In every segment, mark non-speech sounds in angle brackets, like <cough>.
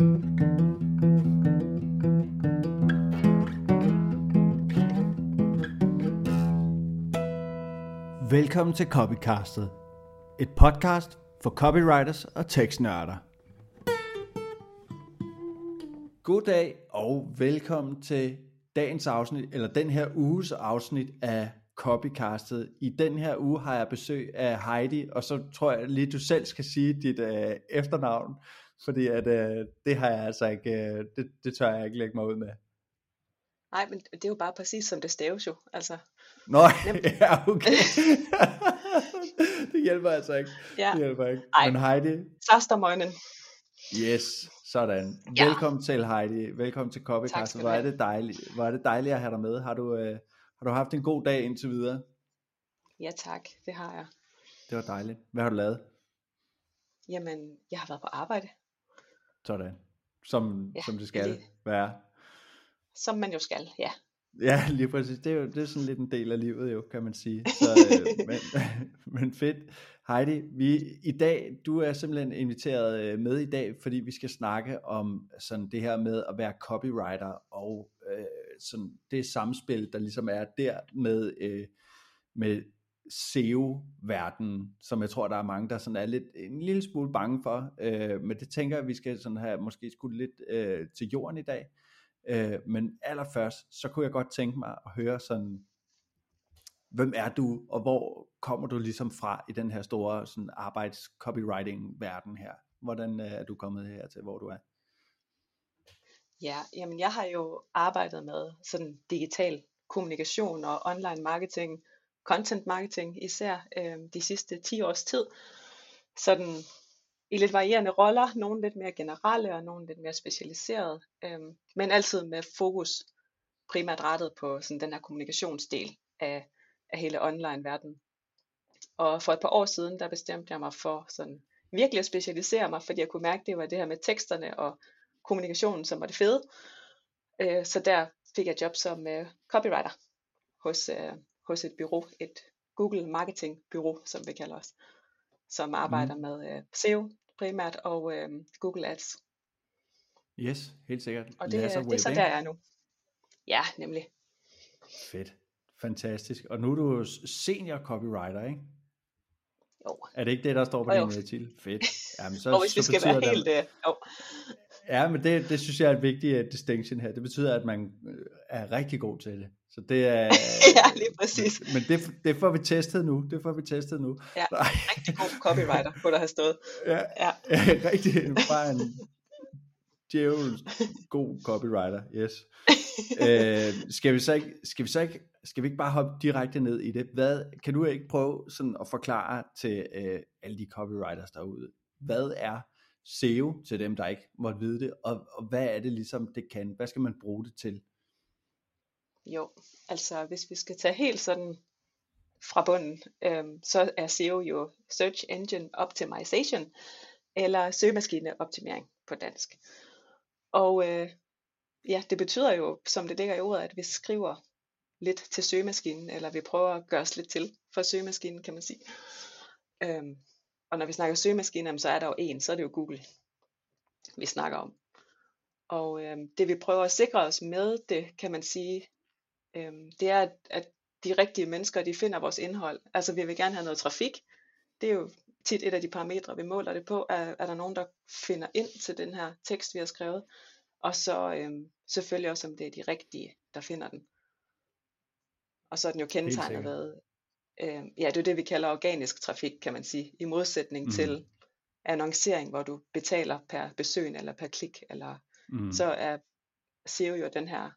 Velkommen til Copycastet, et podcast for copywriters og tekstnørder. God dag og velkommen til dagens afsnit, eller den her uges afsnit af Copycastet. I den her uge har jeg besøg af Heidi, og så tror jeg lige, du selv skal sige dit øh, efternavn, fordi at, uh, det har jeg altså ikke, uh, det, det tør jeg ikke lægge mig ud med. Nej, men det er jo bare præcis som det staves jo, altså. Nå, <laughs> ja, okay. det hjælper altså ikke. Ja. Det hjælper ikke. Ej. Men Heidi. Sastermøgnen. Yes, sådan. Ja. Velkommen til Heidi. Velkommen til Copycast. Hvor er det dejligt. Hvor er det dejligt at have dig med. Har du, øh, har du haft en god dag indtil videre? Ja tak, det har jeg. Det var dejligt. Hvad har du lavet? Jamen, jeg har været på arbejde. Sådan. Som, ja, som det skal det, være. Som man jo skal, ja. Ja, lige præcis. Det er jo det er sådan lidt en del af livet jo, kan man sige. Så, øh, <laughs> men, <laughs> men fedt. Heidi, vi, i dag, du er simpelthen inviteret øh, med i dag, fordi vi skal snakke om sådan det her med at være copywriter og øh, sådan det samspil, der ligesom er der med, øh, med SEO-verden, som jeg tror, der er mange, der sådan er lidt, en lille smule bange for. Øh, men det tænker jeg, vi skal sådan have måske skulle lidt øh, til jorden i dag. Øh, men allerførst, så kunne jeg godt tænke mig at høre sådan, hvem er du, og hvor kommer du ligesom fra i den her store sådan arbejds copywriting verden her? Hvordan øh, er du kommet her til, hvor du er? Ja, jamen jeg har jo arbejdet med sådan digital kommunikation og online marketing, content marketing især øh, de sidste 10 års tid. Sådan i lidt varierende roller, nogle lidt mere generelle og nogle lidt mere specialiserede, øh, men altid med fokus primært rettet på sådan den her kommunikationsdel af, af hele online-verdenen. Og for et par år siden, der bestemte jeg mig for sådan virkelig at specialisere mig, fordi jeg kunne mærke, at det var det her med teksterne og kommunikationen, som var det fede. Øh, så der fik jeg job som øh, copywriter hos, øh, hos et bureau, et Google Marketing Bureau, som vi kalder os, som arbejder mm. med øh, SEO, primært, og øh, Google Ads. Yes, helt sikkert. Og det, det er så der, jeg er nu. Ja, nemlig. Fedt. Fantastisk. Og nu er du senior copywriter, ikke? Jo. Er det ikke det, der står på din titel? Fedt. Jamen, så, <laughs> og hvis så vi skal være helt... Det, øh, jo. Ja, men det, det synes jeg er et vigtigt uh, distinction her. Det betyder, at man øh, er rigtig god til det. Så det er... <laughs> ja, lige præcis. Men det, det får vi testet nu. Det får vi testet nu. Ja, Nej. rigtig god copywriter, kunne der have stået. Ja, ja. <laughs> ja rigtig. Bare en djævel god copywriter, yes. <laughs> øh, skal, vi så ikke, skal, vi så ikke, skal vi ikke bare hoppe direkte ned i det? Hvad, kan du ikke prøve sådan at forklare til øh, alle de copywriters derude, hvad er SEO til dem, der ikke måtte vide det, og, og hvad er det ligesom, det kan? Hvad skal man bruge det til? Jo, altså hvis vi skal tage helt sådan fra bunden, øhm, så er SEO jo Search Engine Optimization, eller søgemaskineoptimering på dansk. Og øh, ja, det betyder jo, som det ligger i ordet, at vi skriver lidt til søgemaskinen, eller vi prøver at gøre os lidt til for søgemaskinen, kan man sige. Øhm, og når vi snakker søgemaskiner, så er der jo en, så er det jo Google, vi snakker om. Og øhm, det vi prøver at sikre os med det, kan man sige, øhm, det er, at, at de rigtige mennesker, de finder vores indhold. Altså vi vil gerne have noget trafik. Det er jo tit et af de parametre, vi måler det på. Er, er der nogen, der finder ind til den her tekst, vi har skrevet? Og så øhm, selvfølgelig også, om det er de rigtige, der finder den. Og så er den jo kendetegnet ved, øh, ja, det er det, vi kalder organisk trafik, kan man sige, i modsætning mm. til annoncering, hvor du betaler per besøg eller per klik, eller mm. så er SEO jo den her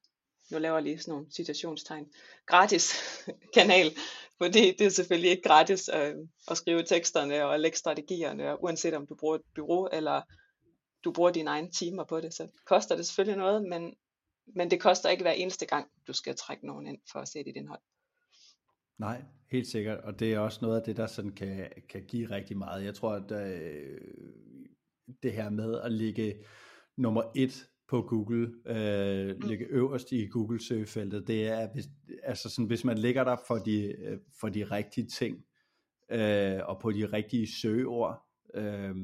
nu laver jeg lige sådan nogle citationstegn, gratis <laughs> kanal, fordi det er selvfølgelig ikke gratis øh, at skrive teksterne og lægge strategierne, uanset om du bruger et bureau eller du bruger dine egne timer på det, så koster det selvfølgelig noget, men, men det koster ikke hver eneste gang, du skal trække nogen ind for at se dit indhold. Nej, helt sikkert, og det er også noget af det, der sådan kan, kan give rigtig meget. Jeg tror, at øh, det her med at ligge nummer et på Google, øh, mm. ligge øverst i Google søgefeltet, det er, hvis, altså sådan, hvis man ligger der for de, øh, for de rigtige ting, øh, og på de rigtige søgeord, øh,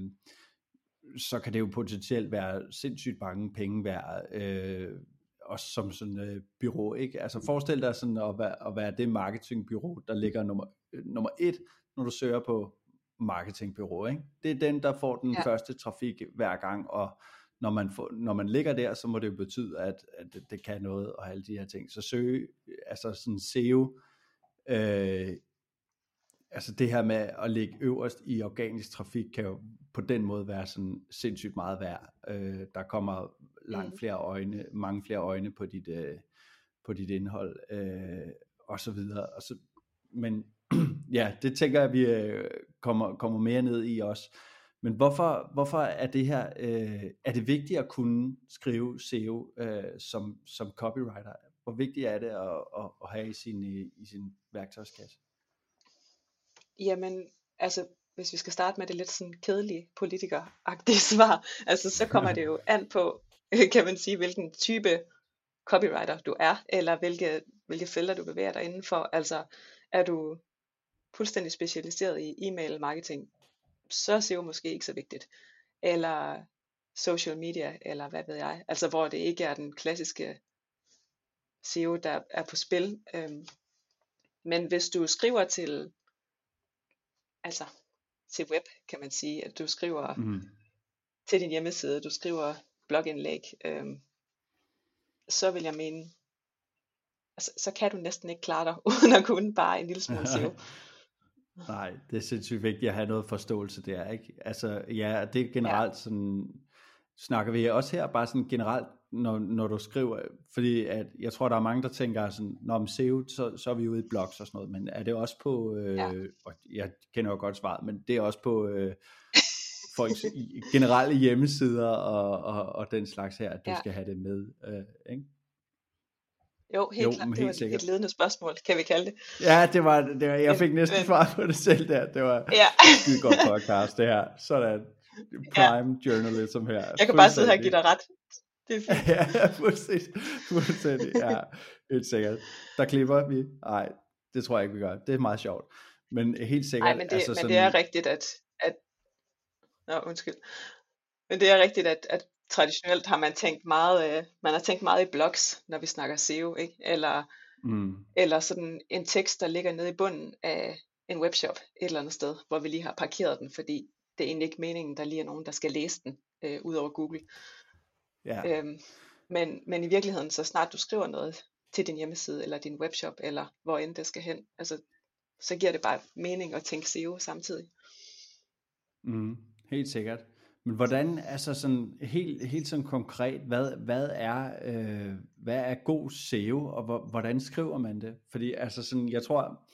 så kan det jo potentielt være sindssygt mange penge værd, øh, også som sådan øh, bureau, ikke? Altså forestil dig sådan at være, at være det marketingbyrå, der ligger nummer, øh, nummer et, når du søger på marketingbyrå, ikke? Det er den, der får den ja. første trafik hver gang, og når man, får, når man ligger der, så må det jo betyde, at, at det kan noget og alle de her ting. Så søge, altså sådan SEO, øh, altså det her med at ligge øverst i organisk trafik, kan jo på den måde være sådan sindssygt meget værd. Øh, der kommer langt mm. flere øjne, mange flere øjne på dit, øh, på dit indhold, øh, og så videre. Og så, men <clears throat> ja, det tænker jeg, vi øh, kommer, kommer mere ned i også. Men hvorfor, hvorfor er det her, øh, er det vigtigt at kunne skrive SEO øh, som, som copywriter? Hvor vigtigt er det at, at, at have i sin, i, i sin værktøjskasse? Jamen, altså, hvis vi skal starte med det lidt sådan kedelige politikeragtige <laughs> svar, altså så kommer det jo <laughs> an på, kan man sige, hvilken type copywriter du er, eller hvilke, hvilke felter du bevæger dig indenfor. Altså, er du fuldstændig specialiseret i e-mail marketing, så er SEO måske ikke så vigtigt. Eller social media, eller hvad ved jeg. Altså hvor det ikke er den klassiske SEO, der er på spil. Øhm, men hvis du skriver til, altså til web, kan man sige, at du skriver mm. til din hjemmeside, du skriver blogindlæg, øhm, så vil jeg mene, altså, så kan du næsten ikke klare dig, <laughs> uden at kunne bare en lille smule SEO. <laughs> Nej, det er sindssygt vigtigt at have noget forståelse der, ikke? Altså, ja, det er generelt ja. sådan, snakker vi også her bare sådan generelt, når, når du skriver, fordi at jeg tror, der er mange, der tænker sådan, når man SEO, så, så er vi ude i blogs og sådan noget, men er det også på, øh, ja. og jeg kender jo godt svaret, men det er også på øh, folks generelle hjemmesider og, og, og den slags her, at du ja. skal have det med, øh, ikke? Jo, helt jo, klart. Det var sikkert. et ledende spørgsmål, kan vi kalde det. Ja, det var, det var jeg fik næsten men, svar på det selv der. Det var ja. <laughs> et godt podcast, det her. Sådan prime ja. journalism her. Jeg kan bare sidde her og give dig ret. Det er fint. <laughs> ja, fuldstændig. fuldstændig. Ja, helt sikkert. Der klipper vi. Nej, det tror jeg ikke, vi gør. Det er meget sjovt. Men helt sikkert. Nej, men, det, altså, men sådan... det er rigtigt, at, at... Nå, undskyld. Men det er rigtigt, at, at traditionelt har man tænkt meget, øh, man har tænkt meget i blogs, når vi snakker SEO, ikke? Eller, mm. eller sådan en tekst, der ligger nede i bunden af en webshop et eller andet sted, hvor vi lige har parkeret den, fordi det er egentlig ikke meningen, der lige er nogen, der skal læse den øh, ud over Google. Ja. Øhm, men, men i virkeligheden, så snart du skriver noget til din hjemmeside, eller din webshop, eller hvor end det skal hen, altså, så giver det bare mening at tænke SEO samtidig. Mm, helt sikkert. Men hvordan, altså sådan helt, helt sådan konkret, hvad, hvad, er, øh, hvad er god SEO, og hvordan skriver man det? Fordi altså sådan, jeg tror,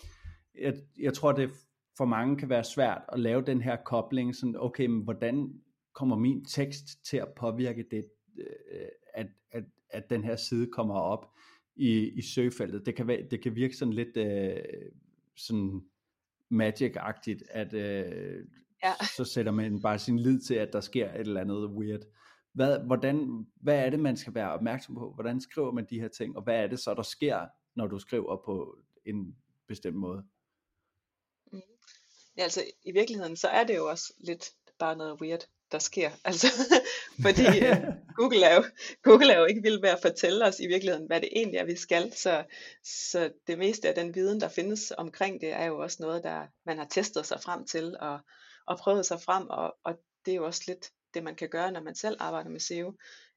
jeg, jeg tror det for mange kan være svært at lave den her kobling, sådan okay, men hvordan kommer min tekst til at påvirke det, øh, at, at, at den her side kommer op i, i søgefeltet? Det kan, være, det kan virke sådan lidt øh, sådan magic-agtigt, at øh, ja. så sætter man bare sin lid til, at der sker et eller andet weird. Hvad, hvordan, hvad er det, man skal være opmærksom på? Hvordan skriver man de her ting? Og hvad er det så, der sker, når du skriver på en bestemt måde? Mm. Ja, altså i virkeligheden, så er det jo også lidt bare noget weird, der sker. <laughs> Altså, fordi uh, Google, er jo, Google er jo ikke vild med at fortælle os i virkeligheden, hvad det egentlig er, vi skal. Så, så det meste af den viden, der findes omkring det, er jo også noget, der man har testet sig frem til, og, og prøvet sig frem, og, og det er jo også lidt det, man kan gøre, når man selv arbejder med SEO,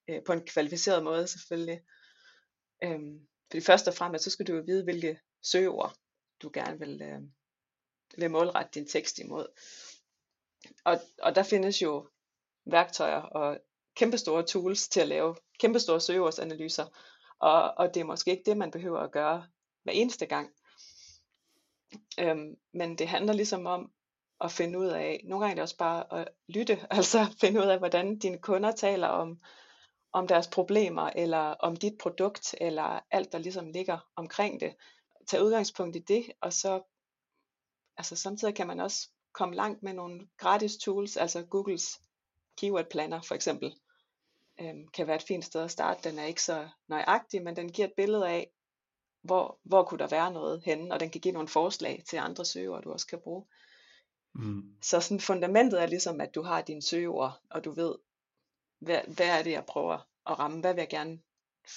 øh, på en kvalificeret måde selvfølgelig. Øhm, fordi først og fremmest, så skal du jo vide, hvilke søgeord du gerne vil, øh, vil målrette din tekst imod. Og, og der findes jo værktøjer og kæmpestore tools til at lave kæmpestore søgeordsanalyser, og, og det er måske ikke det, man behøver at gøre hver eneste gang. Øhm, men det handler ligesom om at finde ud af, nogle gange er det også bare at lytte, <laughs> altså finde ud af, hvordan dine kunder taler om, om deres problemer, eller om dit produkt, eller alt, der ligesom ligger omkring det. Tag udgangspunkt i det, og så, altså samtidig kan man også komme langt med nogle gratis tools, altså Googles Keyword Planner for eksempel, øhm, kan være et fint sted at starte. Den er ikke så nøjagtig, men den giver et billede af, hvor, hvor kunne der være noget henne, og den kan give nogle forslag til andre søger, du også kan bruge. Mm. Så sådan fundamentet er ligesom, at du har dine søgeord, og du ved, hvad, hvad er det, jeg prøver at ramme? Hvad vil jeg gerne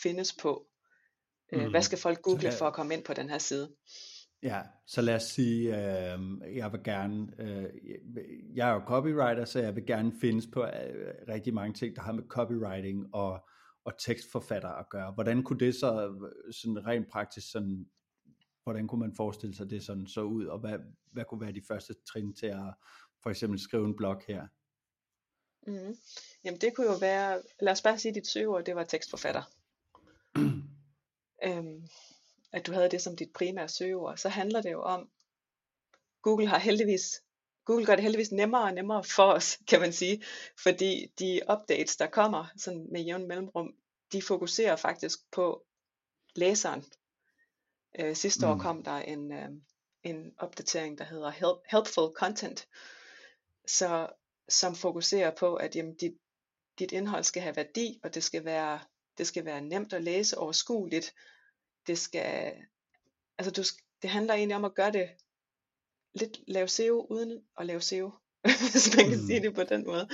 findes på? Øh, Hvad Mm. skal folk google lad, for at komme ind på den her side? ja, så lad os sige, øh, jeg vil gerne, øh, jeg er jo copywriter, så jeg vil gerne findes på øh, rigtig mange ting, der har med copywriting og, og tekstforfatter at gøre. Hvordan kunne det så øh, sådan rent praktisk sådan, hvordan kunne man forestille sig det sådan så ud, og hvad, hvad kunne være de første trin til at for eksempel skrive en blog her? Mm. Jamen det kunne jo være, lad os bare sige, at dit søgeord, det var tekstforfatter. Øhm, at du havde det som dit primære søgeord. Så handler det jo om, Google har heldigvis, Google gør det heldigvis nemmere og nemmere for os, <laughs> kan man sige, fordi de updates, der kommer sådan med jævn mellemrum, de fokuserer faktisk på læseren. Øh, sidste år Mm. kom der en, øh, en opdatering, der hedder Help, Helpful Content, så, som fokuserer på, at jamen, dit, dit indhold skal have værdi, og det skal være, det skal være nemt at læse, overskueligt. Det skal, altså du, det handler egentlig om at gøre det lidt lave SEO uden at lave SEO, <laughs> hvis man kan sige Mm. det på den måde.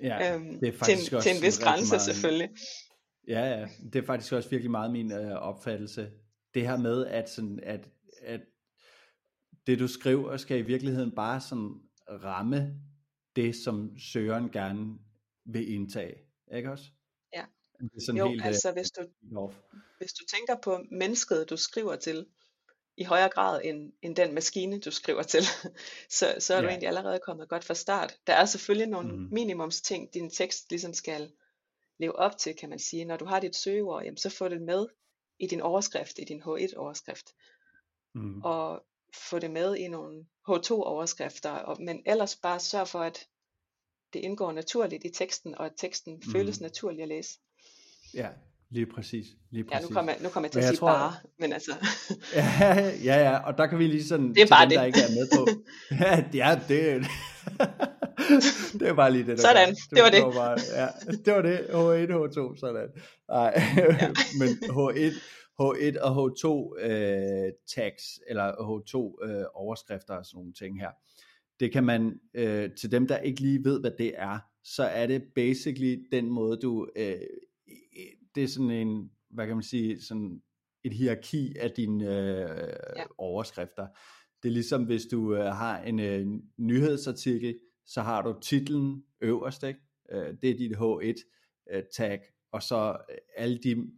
Ja, Øhm, det er til, faktisk en, også til en vis grænse meget, selvfølgelig. Ja, ja, det er faktisk også virkelig meget min øh, opfattelse. Det her med, at, sådan, at, at det du skriver, skal i virkeligheden bare sådan ramme det, som søgeren gerne vil indtage. Ikke også? Ja. Det er sådan Jo, helt altså hvis du, øh, off. hvis du tænker på mennesket, du skriver til, i højere grad end, end den maskine, du skriver til, <laughs> så, så er du Ja. egentlig allerede kommet godt fra start. Der er selvfølgelig nogle Mhm. minimumsting, din tekst ligesom skal leve op til, kan man sige. Når du har dit søgeord, jamen, så få det med i din overskrift, i din H1-overskrift, Mm. og få det med i nogle H2-overskrifter, og, men ellers bare sørg for, at det indgår naturligt i teksten, og at teksten Mhm. føles naturlig at læse. Ja, lige præcis. Lige Ja, præcis. nu kommer jeg, nu kommer jeg til at jeg sige tror- bare, men altså, <laughs> Ja, ja, ja, og der kan vi lige sådan, Det er bare dem, det. der ikke er med på. Ja, <laughs> ja det, <laughs> <laughs> det er bare lige det, der Sådan, det var det. Bare, ja, det var det. H1, H2, sådan. Nej, Ja. <laughs> men H1, H1 og H2 øh, tags, eller H2 øh, overskrifter og sådan nogle ting her. Det kan man, øh, til dem der ikke lige ved, hvad det er, så er det basically den måde, du, øh, det er sådan en, hvad kan man sige, sådan et hierarki af dine øh, Ja. overskrifter. Det er ligesom hvis du øh, har en øh, nyhedsartikel, så har du titlen øverst, ikke? Øh, det er dit H1 øh, tag, og så øh, alle de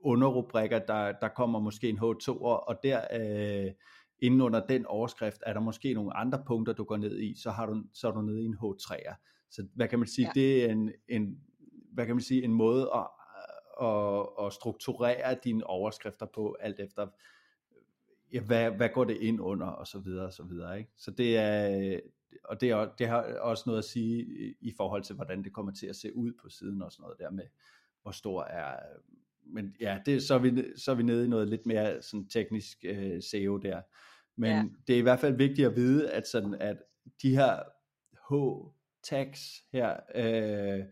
underrubrikker, der, der kommer måske en H2'er, og der øh, inden under den overskrift er der måske nogle andre punkter, du går ned i, så, har du, så er du nede i en H3'er. Så hvad kan man sige, ja. det er en, en, hvad kan man sige, en måde at, at, at strukturere dine overskrifter på, alt efter, ja, hvad, hvad går det ind under, og så videre, og så videre, ikke? Så det er, og det, er, det har også noget at sige i, forhold til, hvordan det kommer til at se ud på siden, og sådan noget der med, hvor stor er, men ja, det, så, er vi, så er vi nede i noget lidt mere sådan teknisk øh, SEO der. Men ja. det er i hvert fald vigtigt at vide, at, sådan, at de her H-tags her øh,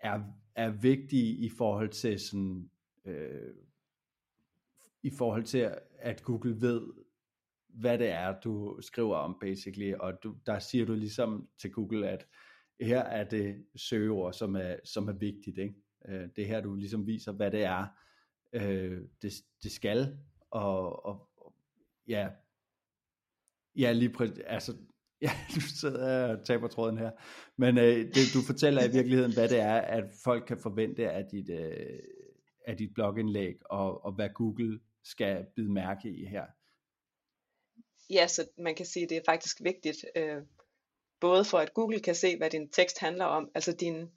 er, er vigtige i forhold til sådan, øh, i forhold til, at Google ved, hvad det er, du skriver om, basically, og du, der siger du ligesom til Google, at her er det søgeord, som er, som er vigtigt, ikke? Øh, det er her, du ligesom viser, hvad det er, øh, det, det skal, og, og, og ja, ja, lige præcis, altså, <laughs> ja, du sidder jeg og taber tråden her, men øh, det, du fortæller i virkeligheden, hvad det er, at folk kan forvente af dit, øh, af dit blogindlæg, og, og hvad Google skal bide mærke i her ja, så man kan sige, at det er faktisk vigtigt, øh, både for at Google kan se, hvad din tekst handler om, altså din,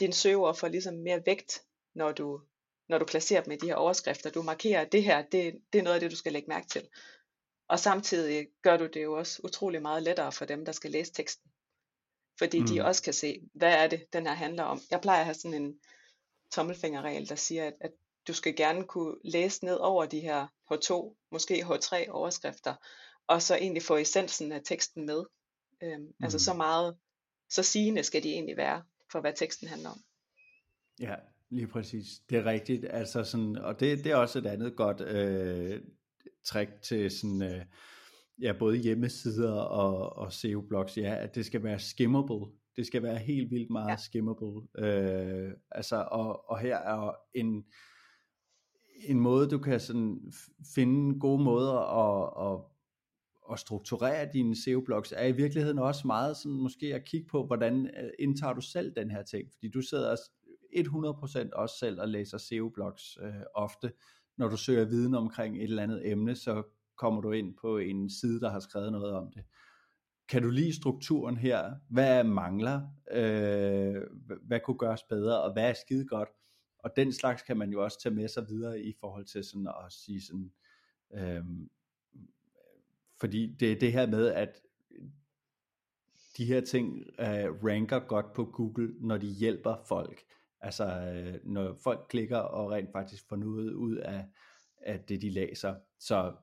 din søgeord får ligesom mere vægt, når du, når du placerer dem i de her overskrifter. Du markerer, at det her, det, det er noget af det, du skal lægge mærke til. Og samtidig gør du det jo også utrolig meget lettere for dem, der skal læse teksten. Fordi mm. de også kan se, hvad er det, den her handler om. Jeg plejer at have sådan en tommelfingerregel, der siger, at, at du skal gerne kunne læse ned over de her H2, måske H3 overskrifter, og så egentlig få essensen af teksten med. Øhm, mm. Altså Mm. så meget, så sigende skal de egentlig være, for hvad teksten handler om. Ja, lige præcis. Det er rigtigt. Altså sådan, og det, det er også et andet godt øh, trick til sådan, øh, ja, både hjemmesider og, og SEO-blogs, ja, at det skal være skimmable. Det skal være helt vildt meget ja. skimmable. Øh, altså, og, og her er en, en måde, du kan sådan finde gode måder at, at, at strukturere dine SEO-blogs, er i virkeligheden også meget sådan måske at kigge på, hvordan øh, indtager du selv den her ting, fordi du sidder 100% også selv og læser SEO-blogs øh, ofte, når du søger viden omkring et eller andet emne, så kommer du ind på en side, der har skrevet noget om det. Kan du lide strukturen her? Hvad mangler? Øh, hvad kunne gøres bedre? Og hvad er skide godt? Og den slags kan man jo også tage med sig videre i forhold til sådan at sige sådan, øh, fordi det er det her med, at øh, de her ting øh, ranker godt på Google, når de hjælper folk. Altså øh, når folk klikker og rent faktisk får noget ud af, af det, de læser. Så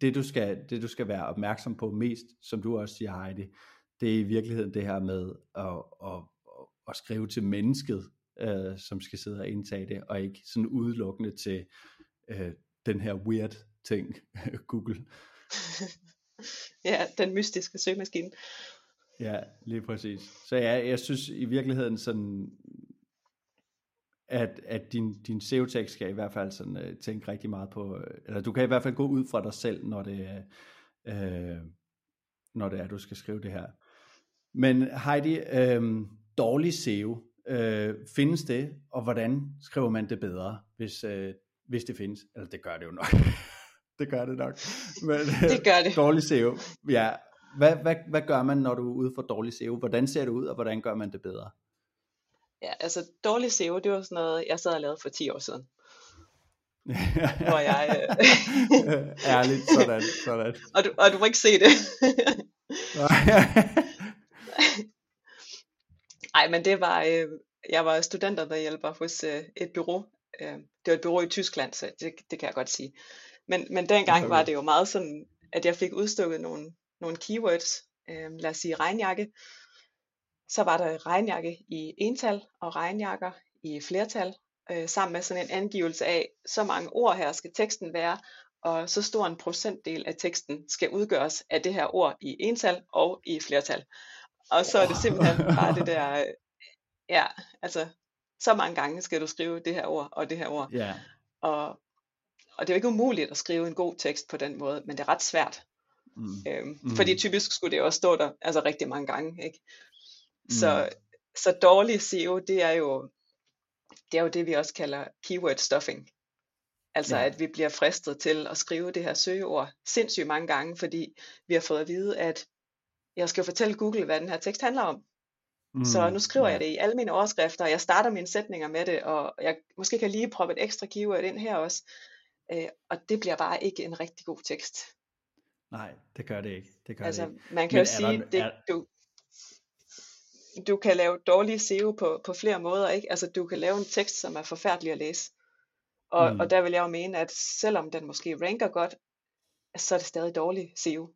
det du, skal, det du skal være opmærksom på mest, som du også siger Heidi, det er i virkeligheden det her med at, at, at skrive til mennesket, øh, som skal sidde og indtage det, og ikke sådan udelukkende til øh, den her weird ting, <laughs> Google. <laughs> ja, den mystiske søgemaskine. Ja, lige præcis. Så ja, jeg synes i virkeligheden sådan, at, at din, din SEO-tekst skal i hvert fald sådan, uh, tænke rigtig meget på, øh, eller du kan i hvert fald gå ud fra dig selv, når det, uh, når det er, du skal skrive det her. Men Heidi, uh, dårlig SEO, uh, findes det, og hvordan skriver man det bedre, hvis, uh, hvis det findes? Eller det gør det jo nok. <laughs> det gør det nok. <laughs> Men, det gør det. Dårlig SEO, ja. Hvad, hvad, hvad gør man, når du er ude for dårlig SEO? Hvordan ser det ud, og hvordan gør man det bedre? Ja, altså dårlig SEO, det var sådan noget, jeg sad og lavede for 10 år siden. hvor jeg... Øh... <laughs> Ærligt, sådan, sådan. <laughs> og, du, og du må ikke se det. Nej, men det var, øh, jeg var studentermedhjælper hos øh, et bureau. Øh, det var et bureau i Tyskland, så det, det kan jeg godt sige. Men, men dengang var det jo meget sådan, at jeg fik udstukket nogle, nogle keywords, øh, lad os sige regnjakke, så var der regnjakke i ental og regnjakker i flertal, øh, sammen med sådan en angivelse af, så mange ord her skal teksten være, og så stor en procentdel af teksten skal udgøres af det her ord i ental og i flertal. Og så er det simpelthen bare det der, ja, altså, så mange gange skal du skrive det her ord og det her ord. Yeah. Og, og det er jo ikke umuligt at skrive en god tekst på den måde, men det er ret svært. Mm. Øhm, mm. Fordi typisk skulle det også stå der altså rigtig mange gange. Ikke? Så, mm. så dårlig SEO, det er jo det er jo det, vi også kalder keyword stuffing. Altså ja. at vi bliver fristet til at skrive det her søgeord sindssygt mange gange, fordi vi har fået at vide, at jeg skal fortælle Google, hvad den her tekst handler om. Mm, så nu skriver ja. jeg det i alle mine overskrifter, og jeg starter mine sætninger med det, og jeg måske kan lige proppe et ekstra keyword ind her også. Øh, og det bliver bare ikke en rigtig god tekst. Nej, det gør det ikke. Det gør altså, det ikke. Man kan Men jo sige, der, det, er... du, du kan lave dårlig SEO på, på flere måder, ikke? Altså du kan lave en tekst, som er forfærdelig at læse. Og, mm. og der vil jeg jo mene, at selvom den måske ranker godt, så er det stadig dårlig SEO.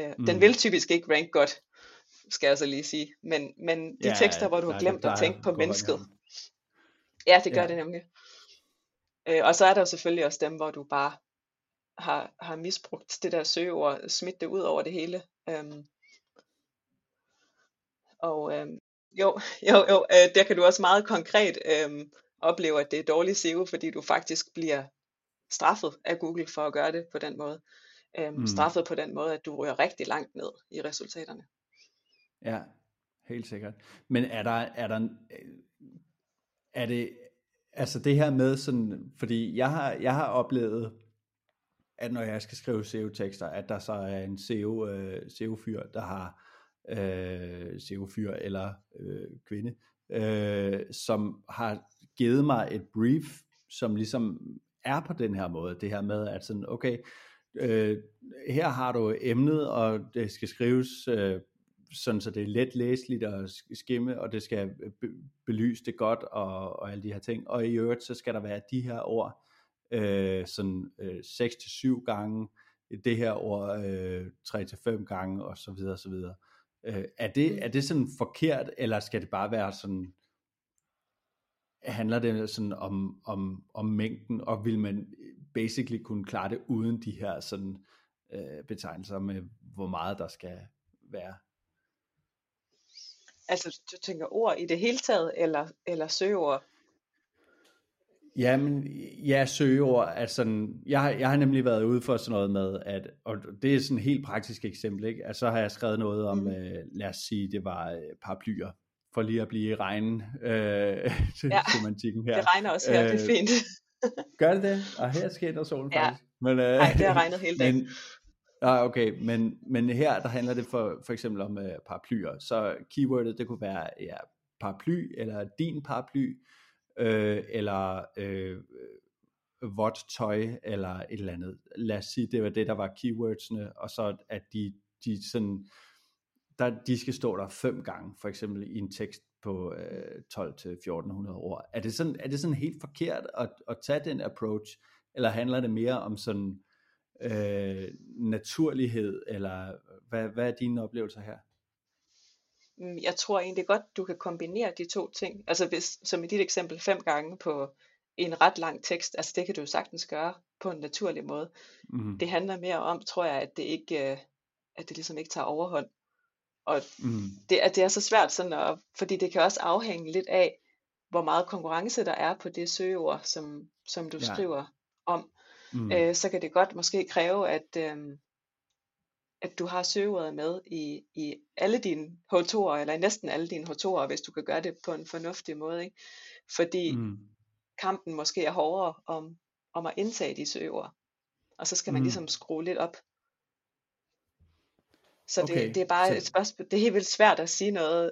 Uh, mm. Den vil typisk ikke rank godt, skal jeg så lige sige. Men, men de ja, tekster, hvor du har glemt at tænke på mennesket. Ja, det gør ja. det nemlig. Uh, og så er der jo selvfølgelig også dem, hvor du bare har, har misbrugt det der søgeord, smidt det ud over det hele. Um, og øh, jo, <laughs> jo, jo øh, der kan du også meget konkret øh, opleve, at det er dårlig SEO, fordi du faktisk bliver straffet af Google for at gøre det på den måde. Øh, mm. Straffet på den måde, at du ryger rigtig langt ned i resultaterne. Ja, helt sikkert. Men er der, er der, er det, altså det her med sådan, fordi jeg har, jeg har oplevet, at når jeg skal skrive SEO-tekster, at der så er en SEO, øh, SEO-fyr, der har øh, SEO-fyr eller øh, kvinde, øh, som har givet mig et brief, som ligesom er på den her måde, det her med, at sådan, okay, øh, her har du emnet, og det skal skrives øh, sådan, så det er let læseligt og skimme, og det skal belyse det godt, og, og alle de her ting, og i øvrigt, så skal der være de her ord, øh, sådan øh, 6-7 gange, det her ord øh, 3-5 gange, og så videre, og så videre. Øh, er, det, mm. er det sådan forkert, eller skal det bare være sådan, handler det sådan om, om, om mængden, og vil man basically kunne klare det uden de her sådan øh, betegnelser med, hvor meget der skal være. Altså, du tænker ord i det hele taget, eller, eller søgeord? Ja, men ja, søgeord, altså, jeg, har, jeg har nemlig været ude for sådan noget med, at, og det er sådan et helt praktisk eksempel, ikke? Altså, så har jeg skrevet noget om, mm. øh, lad os sige, det var øh, paraplyer, for lige at blive i regnen øh, <laughs> ja, semantikken her. det regner også her, øh, det er øh, fint. gør det det? Og her skinner solen ja. faktisk. Men, øh, Nej, det har regnet hele <laughs> dagen. Men, Ah, okay, men, men her der handler det for, for eksempel om uh, paraplyer. Så keywordet det kunne være ja, paraply, eller din paraply, øh, eller øh, vådt tøj, eller et eller andet. Lad os sige, det var det, der var keywordsene, og så at de, de sådan, der, de skal stå der fem gange, for eksempel i en tekst på øh, 12-1400 ord. Er det, sådan, er det sådan helt forkert at, at tage den approach, eller handler det mere om sådan øh, naturlighed, eller hvad, hvad er dine oplevelser her? Mm, jeg tror egentlig godt, du kan kombinere de to ting. Altså hvis, som i dit eksempel, fem gange på en ret lang tekst, altså det kan du sagtens gøre på en naturlig måde. Mm. Det handler mere om, tror jeg, at det ikke, øh, at det ligesom ikke tager overhånd. Og mm. det, at det er så svært sådan at, fordi det kan også afhænge lidt af, hvor meget konkurrence der er på det søgeord, som, som du ja. skriver om mm. øh, så kan det godt måske kræve, at, øh, at du har søgeordet med i, i alle dine H2'er, eller i næsten alle dine H2'er, hvis du kan gøre det på en fornuftig måde. Ikke? Fordi mm. kampen måske er hårdere om, om at indtage de søgeord. Og så skal man mm. ligesom skrue lidt op. Så okay. det, det er bare så... et spørgsmål. Det er helt vildt svært at sige noget.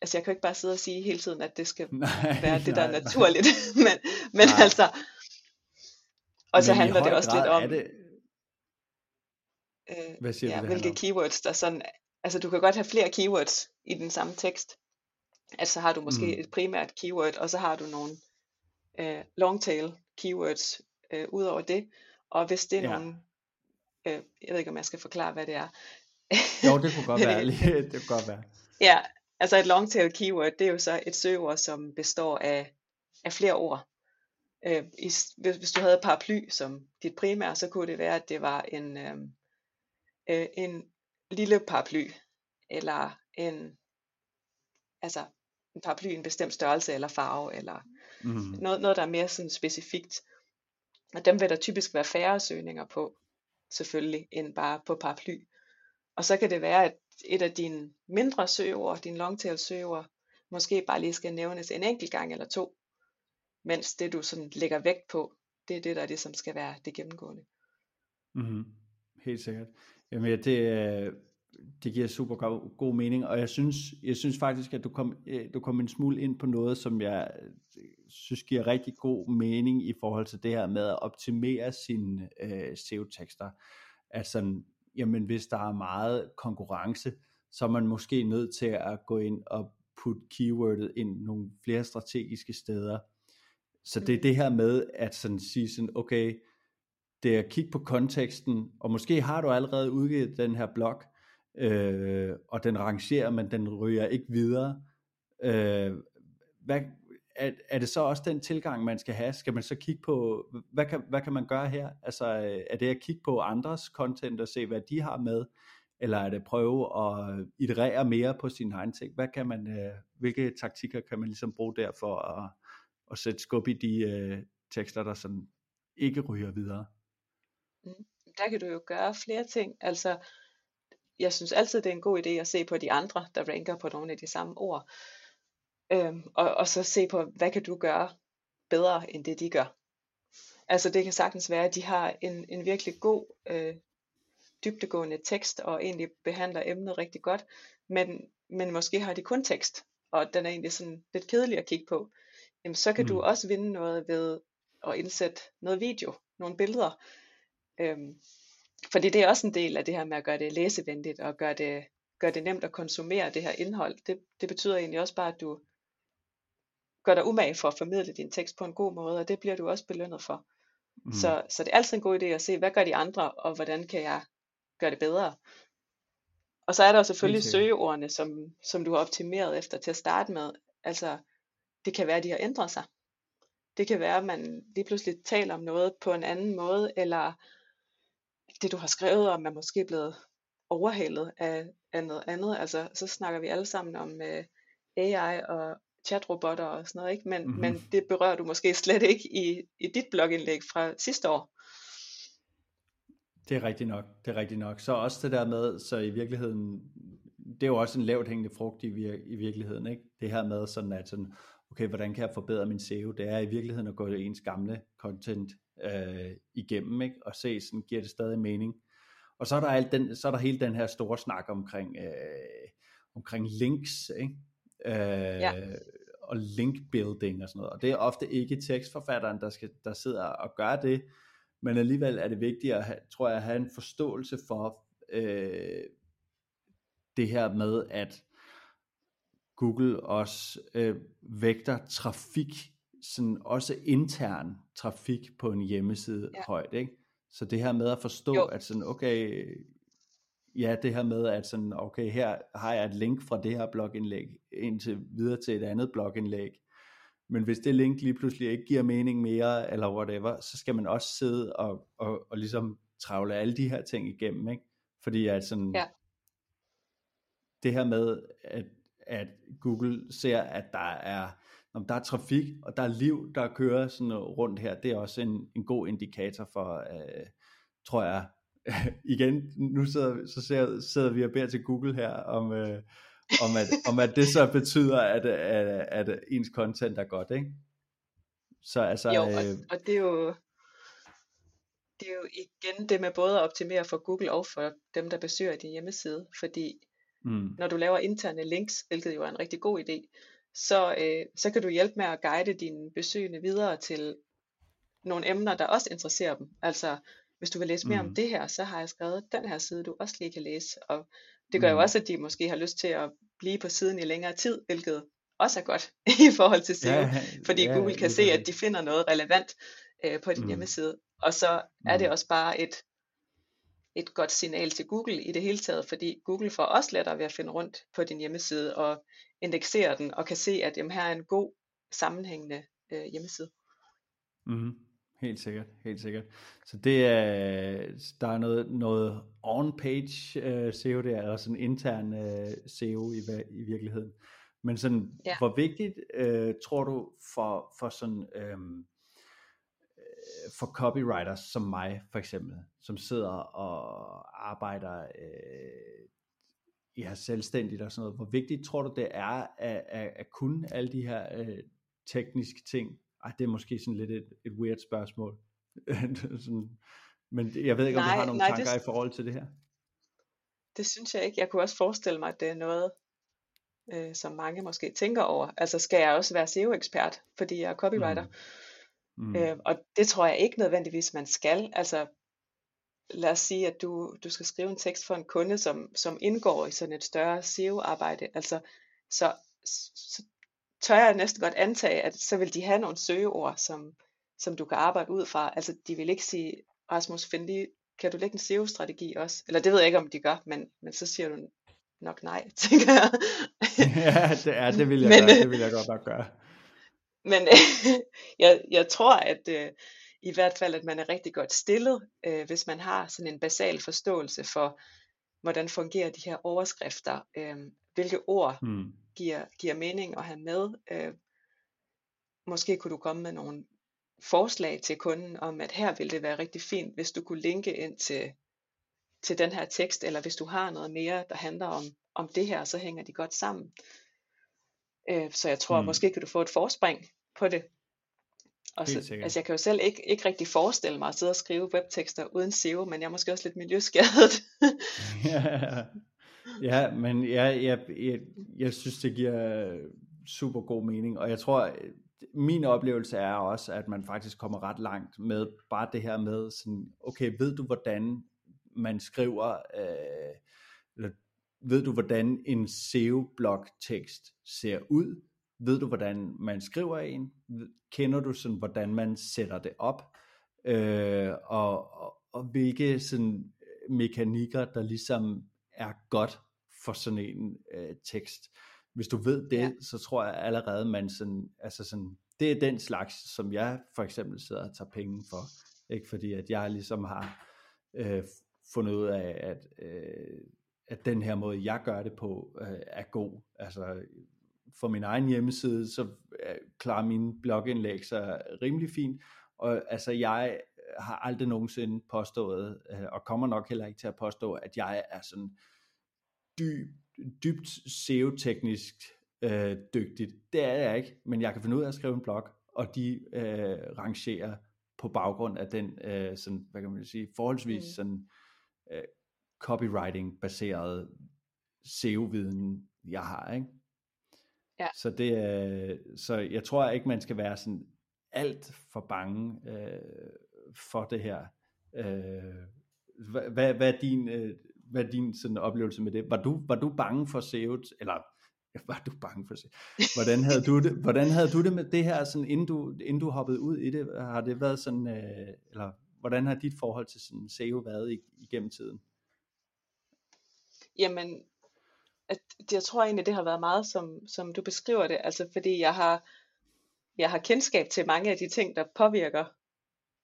Altså jeg kan jo ikke bare sidde og sige hele tiden, at det skal <laughs> nej, være det, der nej, er naturligt. <laughs> men men altså, og så handler det også lidt om, det... øh, Hvad siger ja, du, hvilke keywords der sådan, altså du kan godt have flere keywords i den samme tekst. Altså så har du måske mm. et primært keyword, og så har du nogle øh, long tail keywords øh, ud over det. Og hvis det er ja. nogle, øh, jeg ved ikke om jeg skal forklare, hvad det er. jo, det kunne godt <laughs> være. det kunne godt være. Ja, altså et long tail keyword, det er jo så et søgeord, som består af, af flere ord. Øh, i, hvis, hvis du havde paraply som dit primære, så kunne det være, at det var en, øh, øh, en lille paraply, eller en, altså en paraply i en bestemt størrelse eller farve, eller mm. noget, noget, der er mere sådan specifikt. Og dem vil der typisk være færre søgninger på, selvfølgelig, end bare på paraply. Og så kan det være, at et af dine mindre søgeord, dine longtail søgeord, måske bare lige skal nævnes en enkelt gang eller to, mens det du sådan lægger vægt på, det er det, der det, som skal være det gennemgående. Mm-hmm. Helt sikkert. Jamen, det, øh, det giver super god, god mening, og jeg synes, jeg synes faktisk, at du kom, øh, du kom en smule ind på noget, som jeg øh, synes giver rigtig god mening i forhold til det her med at optimere sine øh, SEO-tekster. Altså, jamen, hvis der er meget konkurrence, så er man måske nødt til at gå ind og putte keywordet ind nogle flere strategiske steder, så det er det her med at sådan sige sådan, okay, det er at kigge på konteksten, og måske har du allerede udgivet den her blog, øh, og den rangerer, men den ryger ikke videre. Øh, hvad, er, er det så også den tilgang, man skal have? Skal man så kigge på, hvad kan, hvad kan man gøre her? Altså, er det at kigge på andres content og se, hvad de har med? Eller er det at prøve at iterere mere på sin egen ting? Hvad kan man, øh, hvilke taktikker kan man ligesom bruge der for at, at sætte skub i de øh, tekster, der sådan ikke ryger videre? Mm, der kan du jo gøre flere ting. Altså, jeg synes altid, det er en god idé at se på de andre, der ranker på nogle af de samme ord. Øhm, og, og så se på, hvad kan du gøre bedre, end det de gør. Altså det kan sagtens være, at de har en, en virkelig god, øh, dybdegående tekst, og egentlig behandler emnet rigtig godt, men, men måske har de kun tekst, og den er egentlig sådan lidt kedelig at kigge på jamen så kan mm. du også vinde noget ved at indsætte noget video, nogle billeder. Øhm, fordi det er også en del af det her med at gøre det læsevenligt og gøre det, gøre det nemt at konsumere det her indhold. Det, det betyder egentlig også bare, at du gør dig umage for at formidle din tekst på en god måde, og det bliver du også belønnet for. Mm. Så, så det er altid en god idé at se, hvad gør de andre, og hvordan kan jeg gøre det bedre. Og så er der selvfølgelig søgeordene, som, som du har optimeret efter til at starte med. Altså, det kan være, at de har ændret sig. Det kan være, at man lige pludselig taler om noget på en anden måde, eller det du har skrevet om er måske blevet overhalet af, af noget andet. Altså, så snakker vi alle sammen om uh, AI og chatrobotter og sådan noget, ikke? Men, mm-hmm. men det berører du måske slet ikke i, i dit blogindlæg fra sidste år. Det er rigtigt nok, det er rigtigt nok. Så også det der med, så i virkeligheden, det er jo også en lavt hængende frugt i, vir- i virkeligheden, ikke? Det her med sådan, at sådan, okay, hvordan kan jeg forbedre min SEO? Det er i virkeligheden at gå ens gamle content øh, igennem, ikke? Og se, sådan, giver det stadig mening? Og så er der, alt den, så er der hele den her store snak omkring, øh, omkring links, ikke? Øh, ja. og link building og sådan noget. Og det er ofte ikke tekstforfatteren, der, skal, der sidder og gør det, men alligevel er det vigtigt at have, tror jeg, at have en forståelse for øh, det her med, at Google også øh, vægter trafik, sådan også intern trafik på en hjemmeside ja. højt, ikke? Så det her med at forstå, jo. at sådan, okay, ja, det her med, at sådan, okay, her har jeg et link fra det her blogindlæg ind til, videre til et andet blogindlæg, men hvis det link lige pludselig ikke giver mening mere, eller whatever, så skal man også sidde og, og, og ligesom travle alle de her ting igennem, ikke? Fordi at sådan, ja. det her med, at, at Google ser, at der er, om der er trafik, og der er liv, der kører sådan rundt her, det er også en, en god indikator for, øh, tror jeg, <laughs> igen, nu sidder, så sidder, sidder vi og beder til Google her, om, øh, om, at, om at det så betyder, at, at, at ens content er godt, ikke? Så altså, jo, og, øh, og det er jo det er jo igen det med både at optimere for Google og for dem, der besøger din hjemmeside, fordi mm. når du laver interne links, hvilket jo er en rigtig god idé, så, øh, så kan du hjælpe med at guide dine besøgende videre til nogle emner, der også interesserer dem. Altså, hvis du vil læse mere mm. om det her, så har jeg skrevet den her side, du også lige kan læse. Og det gør mm. jo også, at de måske har lyst til at blive på siden i længere tid, hvilket også er godt <laughs> i forhold til SEO, ja, fordi ja, Google kan se, at de finder noget relevant øh, på din mm. hjemmeside. Og så er det mm. også bare et, et godt signal til Google i det hele taget, fordi Google får også lettere ved at finde rundt på din hjemmeside og indeksere den, og kan se, at jamen, her er en god sammenhængende øh, hjemmeside. Mm. Helt sikkert, helt sikkert. Så det er, der er noget, noget on-page uh, SEO, det er også en intern uh, SEO i, i virkeligheden. Men sådan, ja. hvor vigtigt uh, tror du for, for sådan, um, for copywriters som mig for eksempel, som sidder og arbejder uh, ja, selvstændigt og sådan noget, hvor vigtigt tror du det er at, at, at kunne alle de her uh, tekniske ting ej, det er måske sådan lidt et, et weird spørgsmål. <laughs> sådan, men jeg ved ikke, om nej, du har nogle nej, tanker det, i forhold til det her? Det synes jeg ikke. Jeg kunne også forestille mig, at det er noget, øh, som mange måske tænker over. Altså, skal jeg også være SEO-ekspert, fordi jeg er copywriter? Mm. Mm. Øh, og det tror jeg ikke nødvendigvis, man skal. Altså, lad os sige, at du, du skal skrive en tekst for en kunde, som, som indgår i sådan et større SEO-arbejde. Altså, så, så tør jeg næsten godt antage, at så vil de have nogle søgeord, som, som du kan arbejde ud fra. Altså de vil ikke sige, Rasmus, find lige, kan du lægge en SEO-strategi også? Eller det ved jeg ikke, om de gør, men, men så siger du nok nej, <laughs> tænker jeg. <laughs> ja, det, er, det vil jeg, men, gøre, det vil jeg godt nok gøre. Men <laughs> jeg, jeg tror, at øh, i hvert fald, at man er rigtig godt stillet, øh, hvis man har sådan en basal forståelse for, hvordan fungerer de her overskrifter, øh, hvilke ord hmm giver, giver mening at have med. Øh, måske kunne du komme med nogle forslag til kunden om, at her ville det være rigtig fint, hvis du kunne linke ind til, til den her tekst, eller hvis du har noget mere, der handler om, om det her, så hænger de godt sammen. Øh, så jeg tror, mm. måske kan du få et forspring på det. Og så, altså jeg kan jo selv ikke, ikke rigtig forestille mig at sidde og skrive webtekster uden SEO, men jeg er måske også lidt miljøskadet. <laughs> ja, Ja, men jeg, jeg, jeg, jeg synes, det giver super god mening, og jeg tror, min oplevelse er også, at man faktisk kommer ret langt med bare det her med, sådan, okay, ved du hvordan man skriver, øh, eller ved du hvordan en SEO-blog tekst ser ud? Ved du hvordan man skriver en? Kender du sådan, hvordan man sætter det op? Øh, og, og, og hvilke sådan mekanikker, der ligesom er godt for sådan en øh, tekst. Hvis du ved det, ja. så tror jeg allerede, man sådan, altså sådan, det er den slags, som jeg for eksempel sidder og tager penge for. Ikke fordi at jeg ligesom har øh, fundet ud af, at, øh, at den her måde, jeg gør det på, øh, er god. Altså, for min egen hjemmeside, så øh, klarer mine blogindlæg sig rimelig fint, og altså, jeg har aldrig nogensinde påstået, øh, og kommer nok heller ikke til at påstå, at jeg er sådan dyb, dybt SEO-teknisk øh, dygtigt. Det er jeg ikke, men jeg kan finde ud af at skrive en blog, og de øh, rangerer på baggrund af den, øh, sådan, hvad kan man sige, forholdsvis mm. sådan, øh, copywriting-baseret SEO-viden, jeg har, ikke? Ja. Så, det, øh, så jeg tror ikke, man skal være sådan alt for bange øh, for det her. Øh, hvad, hvad, hvad er din, øh, hvad er din sådan oplevelse med det? Var du, var du bange for SEO, eller <laughs> var du bange for SEO? Hvordan havde du det, hvordan havde du det med det her, sådan, inden, du, inden du hoppede ud i det? Har det været sådan, øh, eller hvordan har dit forhold til sådan SEO været igennem tiden? Jamen, at jeg tror egentlig, det har været meget, som, som du beskriver det, altså fordi jeg har, jeg har kendskab til mange af de ting, der påvirker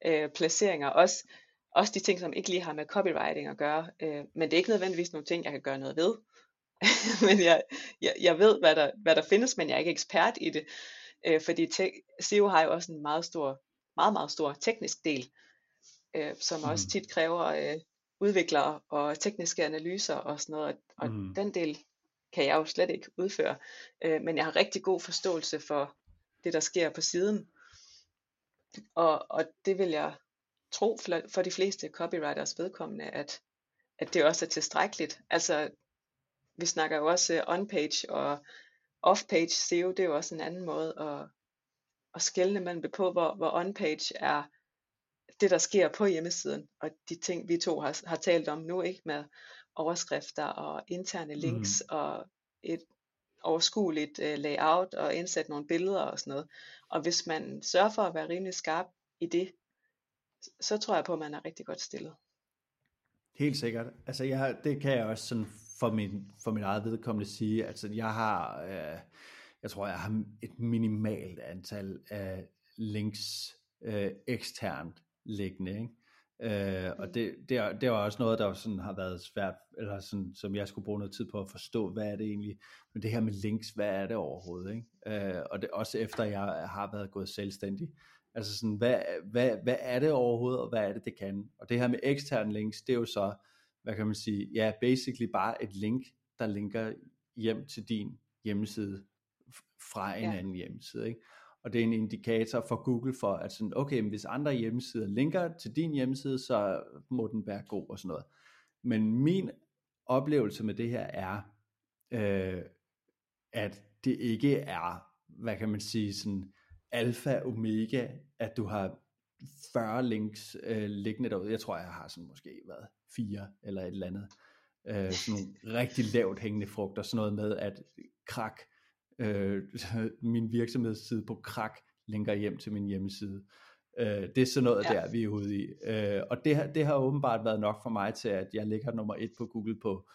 øh, placeringer, også, også de ting, som ikke lige har med copywriting at gøre, øh, men det er ikke nødvendigvis nogle ting, jeg kan gøre noget ved. <laughs> men jeg, jeg, jeg ved, hvad der, hvad der findes, men jeg er ikke ekspert i det, øh, fordi te- SEO har jo også en meget stor, meget, meget stor teknisk del, øh, som mm. også tit kræver øh, udviklere og tekniske analyser og sådan noget, og mm. den del kan jeg jo slet ikke udføre, øh, men jeg har rigtig god forståelse for det, der sker på siden, og, og det vil jeg tro for, for de fleste copywriters vedkommende, at, at det også er tilstrækkeligt. Altså, vi snakker jo også on-page og off-page SEO, det er jo også en anden måde at, at skælne mellem på, hvor, hvor on-page er det, der sker på hjemmesiden, og de ting, vi to har, har talt om nu, ikke med overskrifter og interne links mm. og et overskueligt uh, layout og indsætte nogle billeder og sådan noget. Og hvis man sørger for at være rimelig skarp i det, så tror jeg på, at man er rigtig godt stillet. Helt sikkert. Altså jeg, det kan jeg også sådan for min, for min eget vedkommende sige, altså jeg har, øh, jeg tror jeg har et minimalt antal af links øh, eksternt liggende, ikke? Øh, og mm. det, det, er, det er også noget, der sådan har været svært, eller sådan, som jeg skulle bruge noget tid på at forstå, hvad er det egentlig, men det her med links, hvad er det overhovedet, ikke? Øh, og det også efter jeg har været gået selvstændig, altså sådan, hvad, hvad, hvad er det overhovedet, og hvad er det, det kan? Og det her med eksterne links, det er jo så, hvad kan man sige, ja, basically bare et link, der linker hjem til din hjemmeside fra en ja. anden hjemmeside, ikke? Og det er en indikator for Google for, at sådan, okay, men hvis andre hjemmesider linker til din hjemmeside, så må den være god og sådan noget. Men min oplevelse med det her er, øh, at det ikke er, hvad kan man sige, sådan alfa omega, at du har 40 links øh, liggende derude. Jeg tror, jeg har sådan måske været fire eller et eller andet. Øh, sådan nogle rigtig lavt hængende frugter, sådan noget med, at krak øh, <laughs> min virksomhedsside på krak linker hjem til min hjemmeside. Øh, det er sådan noget ja. der, vi er ude i. Øh, og det, det har åbenbart været nok for mig til, at jeg ligger nummer et på Google på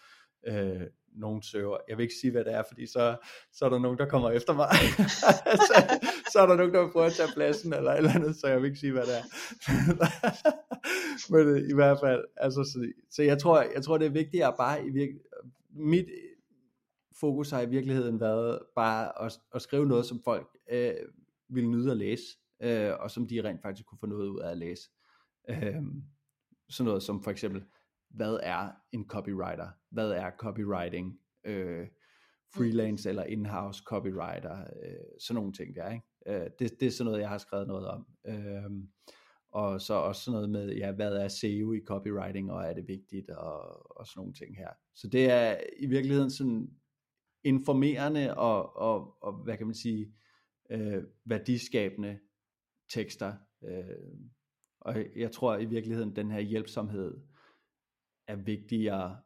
øh, nogle server. Jeg vil ikke sige, hvad det er, fordi så, så er der nogen, der kommer efter mig. <laughs> så, så er der nogen, der vil prøve at tage pladsen, eller et eller andet, så jeg vil ikke sige, hvad det er. <laughs> Men øh, i hvert fald, altså, så, så jeg, tror, jeg tror, det er vigtigt at bare i virke, mit fokus har i virkeligheden været bare at, at skrive noget, som folk øh, vil nyde at læse, øh, og som de rent faktisk kunne få noget ud af at læse. Øh, sådan noget som for eksempel, hvad er en copywriter? Hvad er copywriting? Øh, freelance eller in-house copywriter? Øh, sådan nogle ting der, ikke? Øh, det, det er sådan noget, jeg har skrevet noget om. Øh, og så også sådan noget med, ja, hvad er SEO i copywriting, og er det vigtigt, og, og sådan nogle ting her. Så det er i virkeligheden sådan informerende og, og, og hvad kan man sige, øh, værdiskabende tekster. Øh, og jeg tror i virkeligheden, den her hjælpsomhed er vigtigere,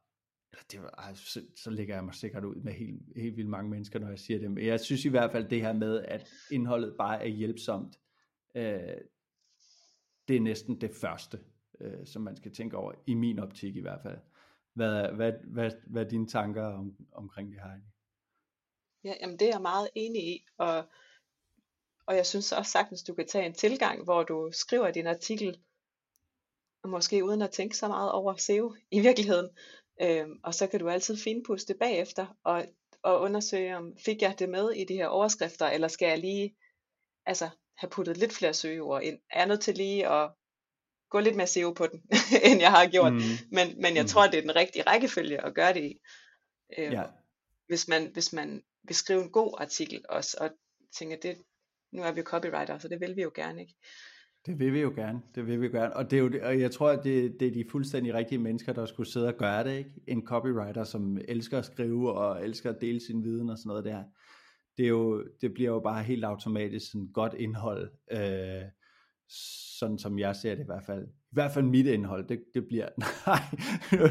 eller det, ej, så, så lægger jeg mig sikkert ud med helt, helt vildt mange mennesker, når jeg siger det, men jeg synes i hvert fald det her med, at indholdet bare er hjælpsomt, øh, det er næsten det første, øh, som man skal tænke over, i min optik i hvert fald. Hvad, hvad, hvad, hvad er dine tanker om, omkring det her? Ja, jamen det er jeg meget enig i, og, og jeg synes også sagtens, du kan tage en tilgang, hvor du skriver din artikel måske uden at tænke så meget over SEO i virkeligheden. Øhm, og så kan du altid finpuste det bagefter og, og undersøge, om fik jeg det med i de her overskrifter, eller skal jeg lige altså, have puttet lidt flere søgeord ind. Er jeg nødt til lige at gå lidt mere SEO på den, <laughs> end jeg har gjort. Mm. Men, men jeg mm. tror, det er den rigtige rækkefølge at gøre det i. Øhm, ja. hvis, man, hvis man vil skrive en god artikel også, og tænker, det, nu er vi jo copywriter, så det vil vi jo gerne, ikke? Det vil vi jo gerne, det vil vi gerne. Og, det er jo, og jeg tror, at det, det er de fuldstændig rigtige mennesker, der skulle sidde og gøre det. Ikke? En copywriter, som elsker at skrive og elsker at dele sin viden og sådan noget der. Det, er jo, det bliver jo bare helt automatisk sådan godt indhold. Øh, sådan som jeg ser det i hvert fald. I hvert fald mit indhold, det, det bliver, <laughs> nej.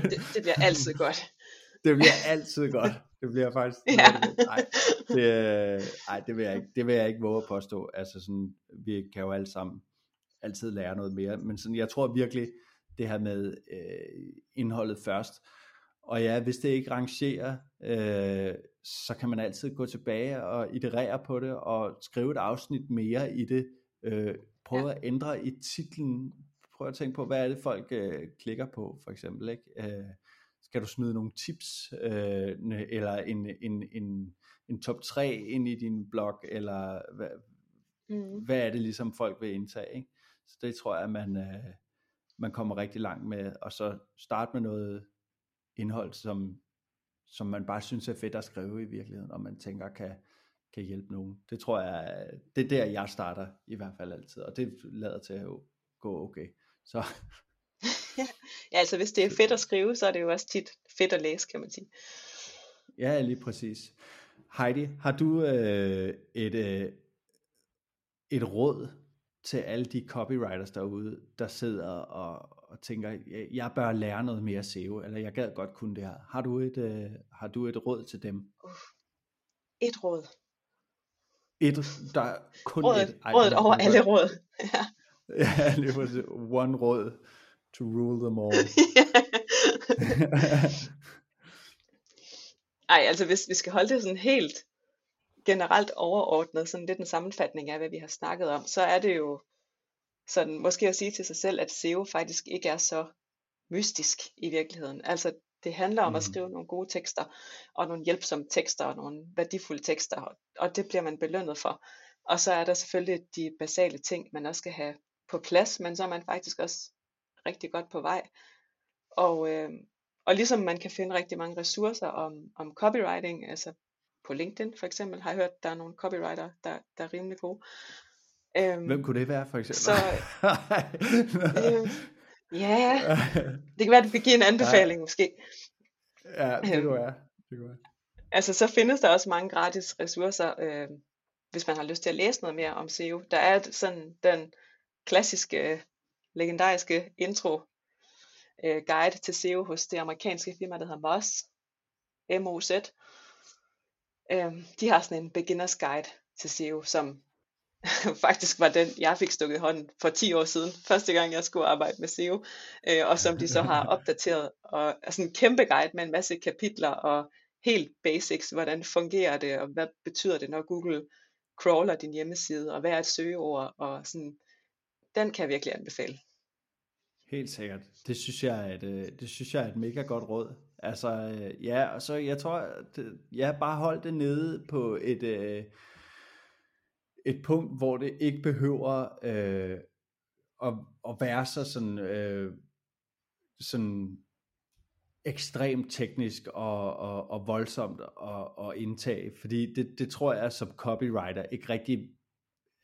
det, det bliver altid godt. Det bliver <laughs> altid godt. Det bliver faktisk, ja. nej, det, nej, det vil jeg ikke, det vil jeg ikke våge at påstå. Altså sådan, vi kan jo alle sammen altid lære noget mere, men sådan, jeg tror virkelig, det her med øh, indholdet først, og ja, hvis det ikke rangerer, øh, så kan man altid gå tilbage og iterere på det, og skrive et afsnit mere i det, øh, prøve ja. at ændre i titlen, prøve at tænke på, hvad er det folk øh, klikker på, for eksempel, ikke? Øh, skal du smide nogle tips, øh, eller en, en, en, en top 3 ind i din blog, eller hvad, mm. hvad er det ligesom folk vil indtage, ikke? Så det tror jeg, man, øh, man kommer rigtig langt med, og så starte med noget indhold, som, som man bare synes er fedt at skrive i virkeligheden, og man tænker kan, kan hjælpe nogen. Det tror jeg, det er der, jeg starter i hvert fald altid, og det lader til at gå okay. Så. Ja, altså hvis det er fedt at skrive, så er det jo også tit fedt at læse, kan man sige. Ja, lige præcis. Heidi, har du øh, et, øh, et råd til alle de copywriters derude, der sidder og, og tænker, jeg bør lære noget mere SEO, eller jeg gad godt kunne det her. Har du et, øh, har du et råd til dem? Et råd. Et, der er kun rådet, et. Ej, rådet over alle råd. <laughs> ja, ja lige præcis. One råd to rule them all. <laughs> <laughs> Ej, altså hvis vi skal holde det sådan helt generelt overordnet, sådan lidt en sammenfatning af, hvad vi har snakket om, så er det jo sådan, måske at sige til sig selv, at SEO faktisk ikke er så mystisk i virkeligheden. Altså det handler om mm. at skrive nogle gode tekster, og nogle hjælpsomme tekster, og nogle værdifulde tekster, og det bliver man belønnet for. Og så er der selvfølgelig de basale ting, man også skal have på plads, men så er man faktisk også rigtig godt på vej. Og, øh, og ligesom man kan finde rigtig mange ressourcer om, om copywriting, altså på LinkedIn for eksempel, har jeg hørt, der er nogle copywriter, der, der er rimelig gode. Øhm, Hvem kunne det være for eksempel? Så, <laughs> øhm, ja, det kan være, at du kan give en anbefaling ja. måske. Ja, det kunne øhm, være. Det kunne være. Altså, så findes der også mange gratis ressourcer, øh, hvis man har lyst til at læse noget mere om SEO. Der er sådan den klassiske, legendariske intro øh, guide til SEO hos det amerikanske firma, der hedder Moz. M-O-Z. Øh, de har sådan en beginners guide til SEO, som <laughs> faktisk var den, jeg fik stukket i hånden for 10 år siden, første gang jeg skulle arbejde med SEO, øh, og som de så har opdateret, og altså en kæmpe guide med en masse kapitler og helt basics, hvordan fungerer det, og hvad betyder det, når Google crawler din hjemmeside, og hvad er et søgeord, og sådan, den kan jeg virkelig anbefale. Helt sikkert. Det synes jeg er et, øh, det synes jeg er et mega godt råd. Altså, øh, ja, og så jeg tror, det, ja, bare hold det nede på et, øh, et punkt, hvor det ikke behøver øh, at, at være så sådan, øh, sådan ekstremt teknisk og, og, og voldsomt at, at indtage, fordi det, det tror jeg som copywriter ikke rigtig,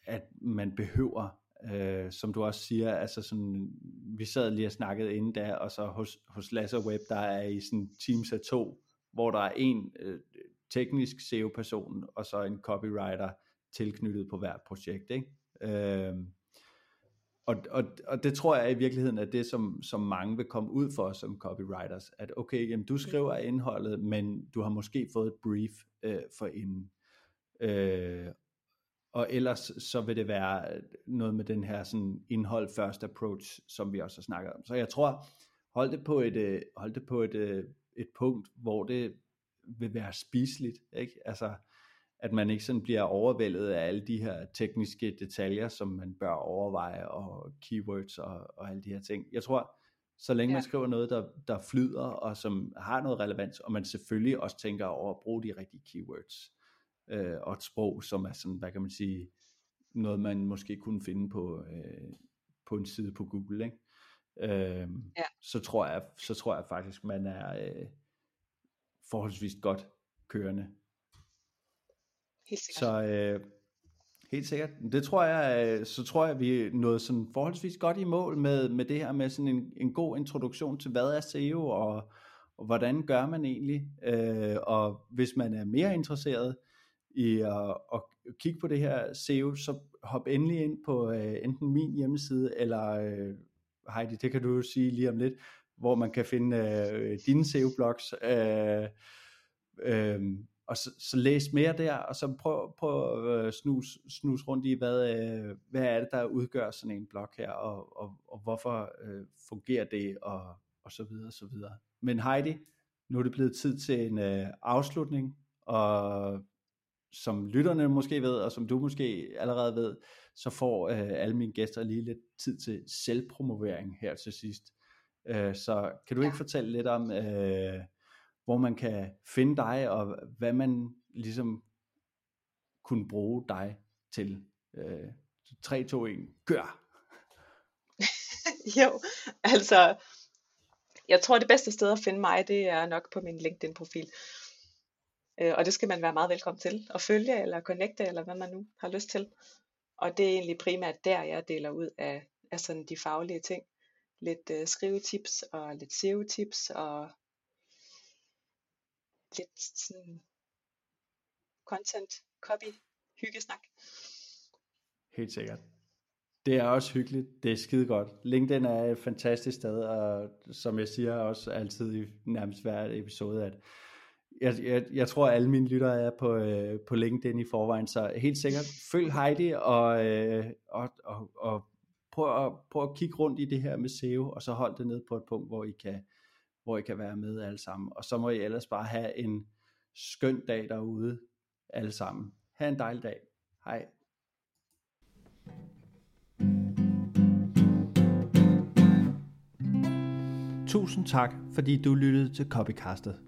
at man behøver øh, som du også siger, altså sådan, vi sad lige og snakkede inden da, og så hos, hos Lasse Web, der er i sådan teams af to, hvor der er en øh, teknisk SEO-person, og så en copywriter tilknyttet på hvert projekt, ikke? Øh, og, og, og det tror jeg i virkeligheden er det, som, som mange vil komme ud for som copywriters, at okay, jamen, du skriver indholdet, men du har måske fået et brief øh, for inden. Øh, og ellers så vil det være noget med den her sådan indhold first approach, som vi også har snakket om. Så jeg tror, hold det på et, øh, hold det på et, øh, et punkt, hvor det vil være spiseligt. Ikke? Altså, at man ikke sådan bliver overvældet af alle de her tekniske detaljer, som man bør overveje, og keywords og, og alle de her ting. Jeg tror, så længe ja. man skriver noget, der, der flyder, og som har noget relevans, og man selvfølgelig også tænker over at bruge de rigtige keywords, øh, og et sprog, som er sådan, hvad kan man sige, noget man måske kunne finde på, øh, på en side på Google, ikke? Øh, ja. så, tror jeg, så tror jeg faktisk, man er øh, forholdsvis godt kørende. Helt sikkert. Så øh, helt sikkert. Det tror jeg, øh, så tror jeg, vi er nået sådan forholdsvis godt i mål med, med det her med sådan en, en god introduktion til, hvad er SEO, og, og hvordan gør man egentlig. Øh, og hvis man er mere interesseret i at, at kigge på det her SEO, så hop endelig ind på øh, enten min hjemmeside, eller øh, Heidi, det kan du jo sige lige om lidt, hvor man kan finde øh, dine SEO-blogs. Øh, øh, og så, så læs mere der, og så prøv, prøv at øh, snus, snus rundt i, hvad, øh, hvad er det, der udgør sådan en blog her, og, og, og hvorfor øh, fungerer det, og, og så videre, og så videre. Men Heidi, nu er det blevet tid til en øh, afslutning, og som lytterne måske ved, og som du måske allerede ved, så får øh, alle mine gæster lige lidt tid til selvpromovering her til sidst. Øh, så kan du ikke fortælle lidt om, øh, hvor man kan finde dig, og hvad man ligesom kunne bruge dig til? Øh, 3, 2, 1, kør! <laughs> jo, altså, jeg tror det bedste sted at finde mig, det er nok på min LinkedIn-profil. Øh, og det skal man være meget velkommen til at følge eller connecte, eller hvad man nu har lyst til. Og det er egentlig primært der, jeg deler ud af, af sådan de faglige ting. Lidt øh, skrivetips og lidt SEO-tips og lidt sådan content, copy, hyggesnak. Helt sikkert. Det er også hyggeligt. Det er skide godt. LinkedIn er et fantastisk sted, og som jeg siger også altid i nærmest hver episode, at jeg, jeg, jeg tror, at alle mine lyttere er på, øh, på LinkedIn i forvejen, så helt sikkert følg Heidi og, øh, og, og, og prøv, at, prøv at kigge rundt i det her med SEO, og så hold det ned på et punkt, hvor I kan, hvor I kan være med alle sammen. Og så må I ellers bare have en skøn dag derude alle sammen. Ha' en dejlig dag. Hej. Tusind tak, fordi du lyttede til Copycastet.